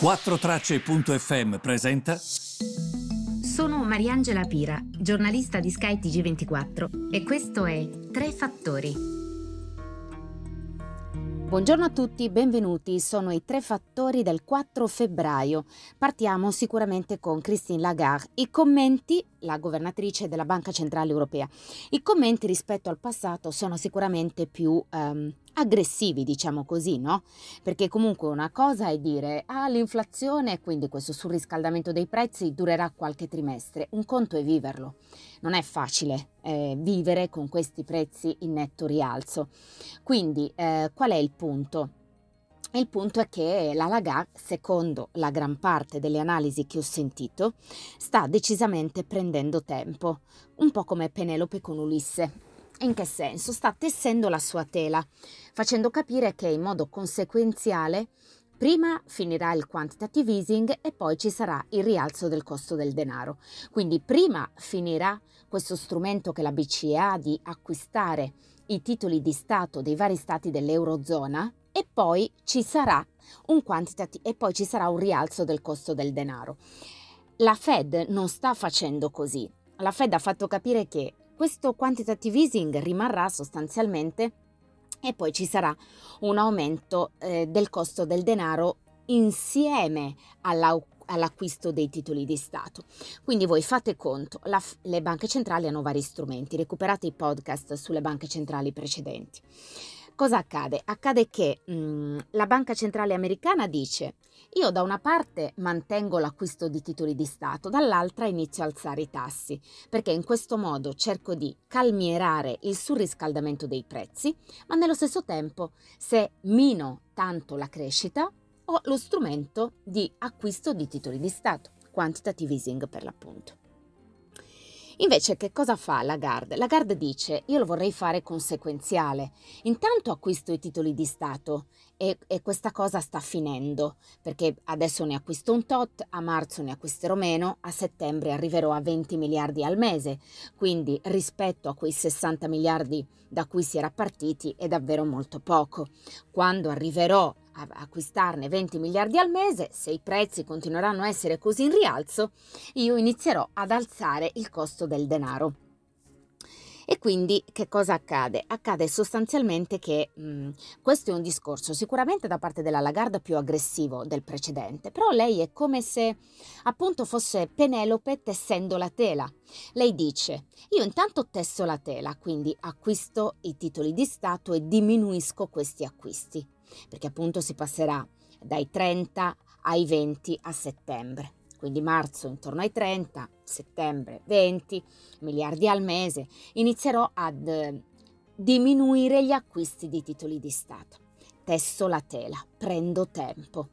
4Tracce.fm presenta Sono Mariangela Pira, giornalista di Sky TG24 e questo è Tre Fattori. Buongiorno a tutti, benvenuti. Sono i tre fattori del 4 febbraio. Partiamo sicuramente con Christine Lagarde. I commenti, la governatrice della Banca Centrale Europea, i commenti rispetto al passato sono sicuramente più um, aggressivi, diciamo così, no? Perché comunque una cosa è dire ah l'inflazione, quindi questo surriscaldamento dei prezzi durerà qualche trimestre, un conto è viverlo. Non è facile eh, vivere con questi prezzi in netto rialzo. Quindi eh, qual è il punto? Il punto è che la Lagarde, secondo la gran parte delle analisi che ho sentito, sta decisamente prendendo tempo, un po' come Penelope con Ulisse. In che senso? Sta tessendo la sua tela, facendo capire che in modo conseguenziale prima finirà il quantitative easing e poi ci sarà il rialzo del costo del denaro. Quindi prima finirà questo strumento che la BCE ha di acquistare i titoli di Stato dei vari stati dell'Eurozona e poi ci sarà un ci sarà un rialzo del costo del denaro. La Fed non sta facendo così. La Fed ha fatto capire che questo quantitative easing rimarrà sostanzialmente e poi ci sarà un aumento eh, del costo del denaro insieme all'acquisto dei titoli di Stato. Quindi voi fate conto, la, le banche centrali hanno vari strumenti, recuperate i podcast sulle banche centrali precedenti. Cosa accade? Accade che mh, mm, la Banca Centrale Americana dice io da una parte mantengo l'acquisto di titoli di Stato, dall'altra inizio a alzare i tassi, perché in questo modo cerco di calmierare il surriscaldamento dei prezzi, ma nello stesso tempo se mino tanto la crescita ho lo strumento di acquisto di titoli di Stato, quantitative easing per l'appunto. Invece che cosa fa Lagarde? Lagarde dice io lo vorrei fare conseguenziale. Intanto acquisto i titoli di Stato e, e, questa cosa sta finendo perché adesso ne acquisto un tot, a marzo ne acquisterò meno, a settembre arriverò a 20 miliardi al mese. Quindi rispetto a quei 60 miliardi da cui si era partiti è davvero molto poco. Quando arriverò acquistarne 20 miliardi al mese, se i prezzi continueranno a essere così in rialzo, io inizierò ad alzare il costo del denaro. E quindi che cosa accade? Accade sostanzialmente che mh, mm, questo è un discorso sicuramente da parte della Lagarde più aggressivo del precedente, però lei è come se appunto fosse Penelope tessendo la tela. Lei dice, io intanto tesso la tela, quindi acquisto i titoli di Stato e diminuisco questi acquisti perché appunto si passerà dai 30 ai 20 a settembre. Quindi marzo intorno ai 30, settembre 20 miliardi al mese. Inizierò ad eh, diminuire gli acquisti di titoli di Stato. Tesso la tela, prendo tempo,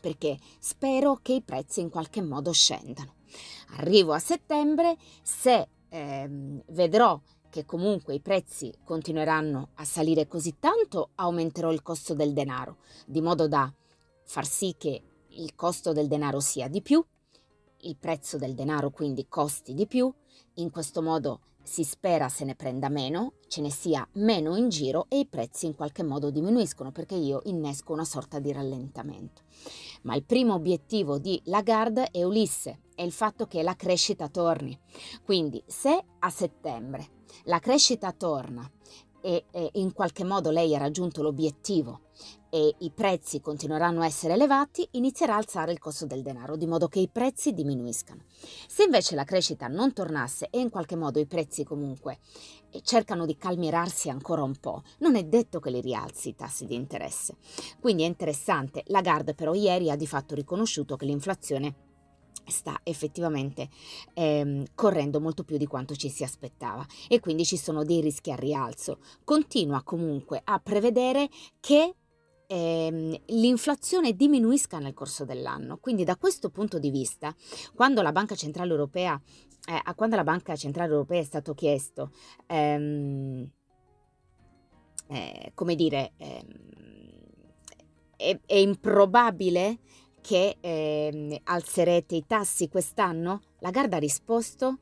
perché spero che i prezzi in qualche modo scendano. Arrivo a settembre, se eh, vedrò che comunque i prezzi continueranno a salire così tanto, aumenterò il costo del denaro, di modo da far sì che il costo del denaro sia di più, il prezzo del denaro quindi costi di più, in questo modo si spera se ne prenda meno, ce ne sia meno in giro e i prezzi in qualche modo diminuiscono perché io innesco una sorta di rallentamento. Ma il primo obiettivo di Lagarde è Ulisse, è il fatto che la crescita torni. Quindi se a settembre la crescita torna e, e in qualche modo lei ha raggiunto l'obiettivo e i prezzi continueranno a essere elevati, inizierà a alzare il costo del denaro, di modo che i prezzi diminuiscano. Se invece la crescita non tornasse e in qualche modo i prezzi comunque eh, cercano di calmierarsi ancora un po', non è detto che li rialzi i tassi di interesse. Quindi è interessante, Lagarde però ieri ha di fatto riconosciuto che l'inflazione sta effettivamente ehm, correndo molto più di quanto ci si aspettava e quindi ci sono dei rischi a rialzo. Continua comunque a prevedere che ehm, l'inflazione diminuisca nel corso dell'anno. Quindi da questo punto di vista, quando la Banca Centrale Europea, eh, quando la Banca Centrale Europea è stato chiesto, ehm, eh, come dire, ehm, è, è, improbabile che ehm, alzerete i tassi quest'anno? La Garda ha risposto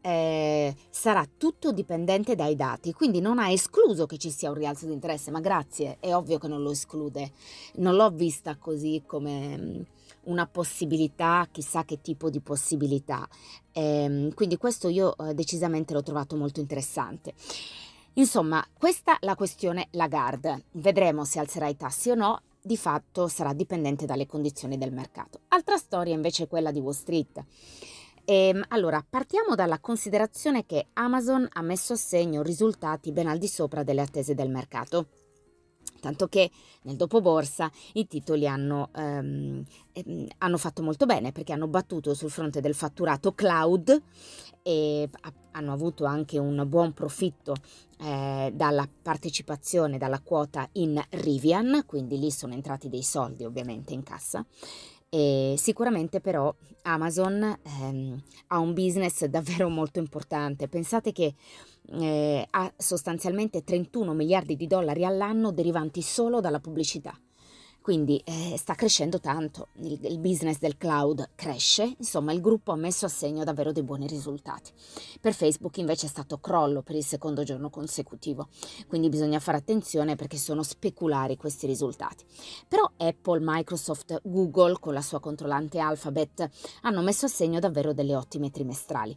eh, sarà tutto dipendente dai dati, quindi non ha escluso che ci sia un rialzo di interesse, ma grazie, è ovvio che non lo esclude. Non l'ho vista così come mm, una possibilità, chissà che tipo di possibilità. Eh, quindi questo io eh, decisamente l'ho trovato molto interessante. Insomma, questa è la questione Lagarde. Vedremo se alzerà i tassi o no. Di fatto sarà dipendente dalle condizioni del mercato. Altra storia invece è quella di Wall Street. E, ehm, allora, partiamo dalla considerazione che Amazon ha messo a segno risultati ben al di sopra delle attese del mercato. Tanto che nel dopoborsa i titoli hanno, um, hanno, fatto molto bene perché hanno battuto sul fronte del fatturato cloud e hanno avuto anche un buon profitto eh, dalla partecipazione, dalla quota in Rivian, quindi lì sono entrati dei soldi ovviamente in cassa e sicuramente però Amazon ehm, ha un business davvero molto importante. Pensate che eh, ha sostanzialmente 31 miliardi di dollari all'anno derivanti solo dalla pubblicità. Quindi eh, sta crescendo tanto, il, il, business del cloud cresce, insomma il gruppo ha messo a segno davvero dei buoni risultati. Per Facebook invece è stato crollo per il secondo giorno consecutivo, quindi bisogna fare attenzione perché sono speculari questi risultati. Però Apple, Microsoft, Google con la sua controllante Alphabet hanno messo a segno davvero delle ottime trimestrali.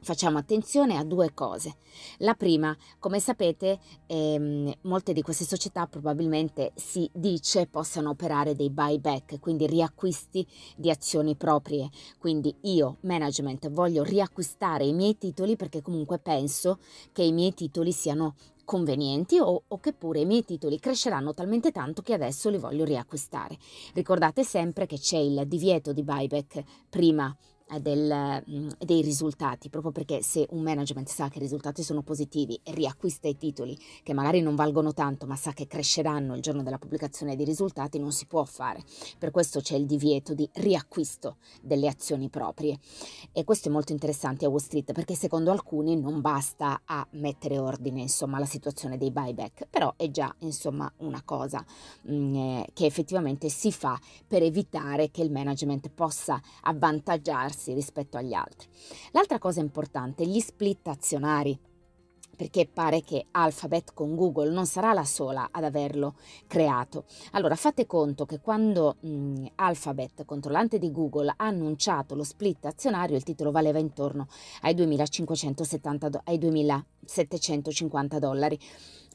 Facciamo attenzione a due cose. La prima, come sapete, ehm, molte di queste società probabilmente si dice possano operare dei buyback, quindi riacquisti di azioni proprie. Quindi io, management, voglio riacquistare i miei titoli perché comunque penso che i miei titoli siano convenienti o, o, che pure i miei titoli cresceranno talmente tanto che adesso li voglio riacquistare. Ricordate sempre che c'è il divieto di buyback prima del, mm, dei risultati, proprio perché se un management sa che i risultati sono positivi e riacquista i titoli che magari non valgono tanto ma sa che cresceranno il giorno della pubblicazione dei risultati, non si può fare. Per questo c'è il divieto di riacquisto delle azioni proprie. E questo è molto interessante a Wall Street perché secondo alcuni non basta a mettere ordine insomma alla situazione dei buyback, però è già insomma una cosa mh, mm, eh, che effettivamente si fa per evitare che il management possa avvantaggiarsi diversi rispetto agli altri. L'altra cosa importante, gli split azionari perché pare che Alphabet con Google non sarà la sola ad averlo creato. Allora fate conto che quando mh, Alphabet, controllante di Google, ha annunciato lo split azionario, il titolo valeva intorno ai 2.570 ai 2.750 dollari.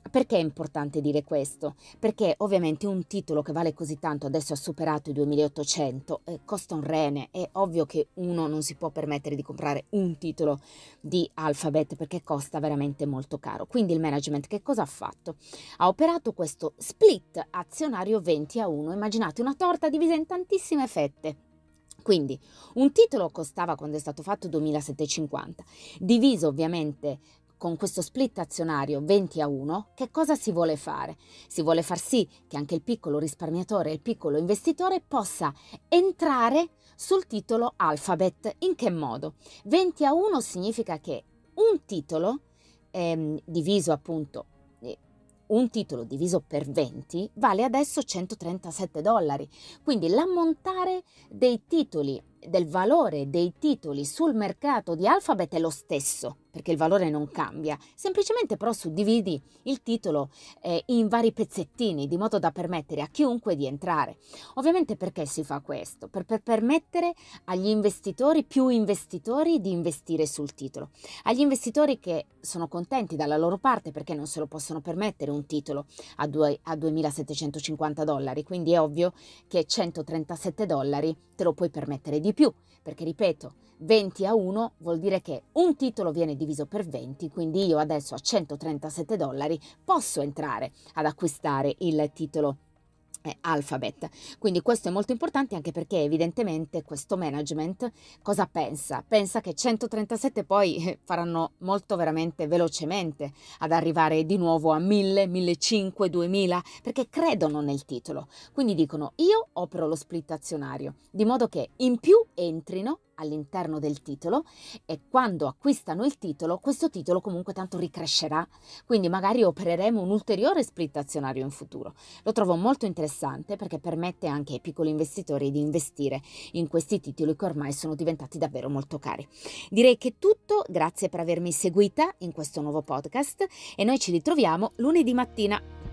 Perché è importante dire questo? Perché ovviamente un titolo che vale così tanto, adesso ha superato i 2800, eh, costa un rene, è ovvio che uno non si può permettere di comprare un titolo di Alphabet perché costa veramente molto caro. Quindi il management che cosa ha fatto? Ha operato questo split azionario 20 a 1, immaginate una torta divisa in tantissime fette. Quindi un titolo costava quando è stato fatto 2750, diviso ovviamente con questo split azionario 20 a 1, che cosa si vuole fare? Si vuole far sì che anche il piccolo risparmiatore e il piccolo investitore possa entrare sul titolo Alphabet. In che modo? 20 a 1 significa che un titolo ehm, diviso appunto eh, un titolo diviso per 20 vale adesso 137 dollari. Quindi l'ammontare dei titoli, del valore dei titoli sul mercato di Alphabet è lo stesso perché il valore non cambia, semplicemente però suddividi il titolo eh, in vari pezzettini di modo da permettere a chiunque di entrare. Ovviamente perché si fa questo? Per, per permettere agli investitori, più investitori, di investire sul titolo. Agli investitori che sono contenti dalla loro parte perché non se lo possono permettere un titolo a, due, a 2.750 dollari, quindi è ovvio che 137 dollari te lo puoi permettere di più, perché ripeto, 20 a 1 vuol dire che un titolo viene diviso per 20, quindi io adesso a 137 dollari posso entrare ad acquistare il titolo è Alphabet. Quindi questo è molto importante anche perché evidentemente questo management cosa pensa? Pensa che 137 poi eh, faranno molto veramente velocemente ad arrivare di nuovo a 1000, 1500, 2000 perché credono nel titolo. Quindi dicono io opero lo split azionario di modo che in più entrino all'interno del titolo e quando acquistano il titolo, questo titolo comunque tanto ricrescerà, quindi magari opereremo un ulteriore split azionario in futuro. Lo trovo molto interessante perché permette anche ai piccoli investitori di investire in questi titoli che ormai sono diventati davvero molto cari. Direi che è tutto, grazie per avermi seguita in questo nuovo podcast e noi ci ritroviamo lunedì mattina.